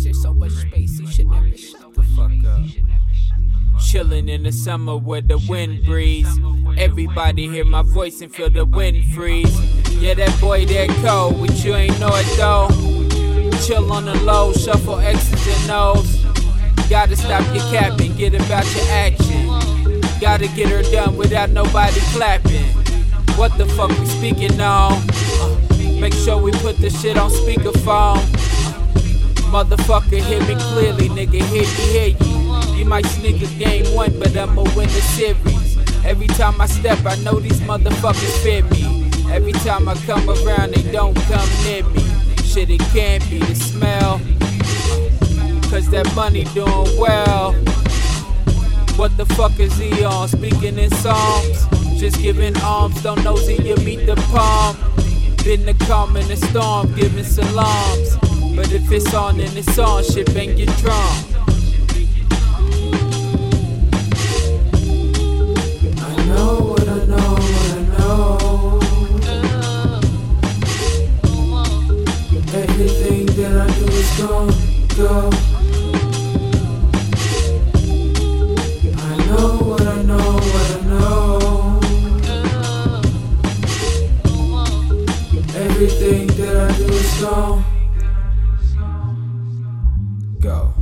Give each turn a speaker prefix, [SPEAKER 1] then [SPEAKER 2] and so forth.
[SPEAKER 1] there's so much space, you should never shut the fuck up. Chilling in the summer where the wind breeze. Everybody hear my voice and feel the wind freeze. Yeah, that boy that cold, but you ain't know it though. Chill on the low, shuffle X's and O's. Gotta stop your capping, get about your action. Gotta get her done without nobody clapping. What the fuck we speaking on? Uh, make sure we put the shit on speakerphone. Motherfucker, hear me clearly, nigga, hear me, hear you. You might sneak a game one, but I'ma win the series. Every time I step, I know these motherfuckers fear me. Every time I come around, they don't come near me. Shit, it can't be the smell. Cause that money doing well. What the fuck is he on? Speaking in songs. Just giving alms. don't know see you meet the palm. Been the calm in the storm, giving salams. But if it's on then it's on, shit bang your drum. I know what I know what I know. Everything that I do is wrong. I know what I know what I know. Everything that I do is gone go.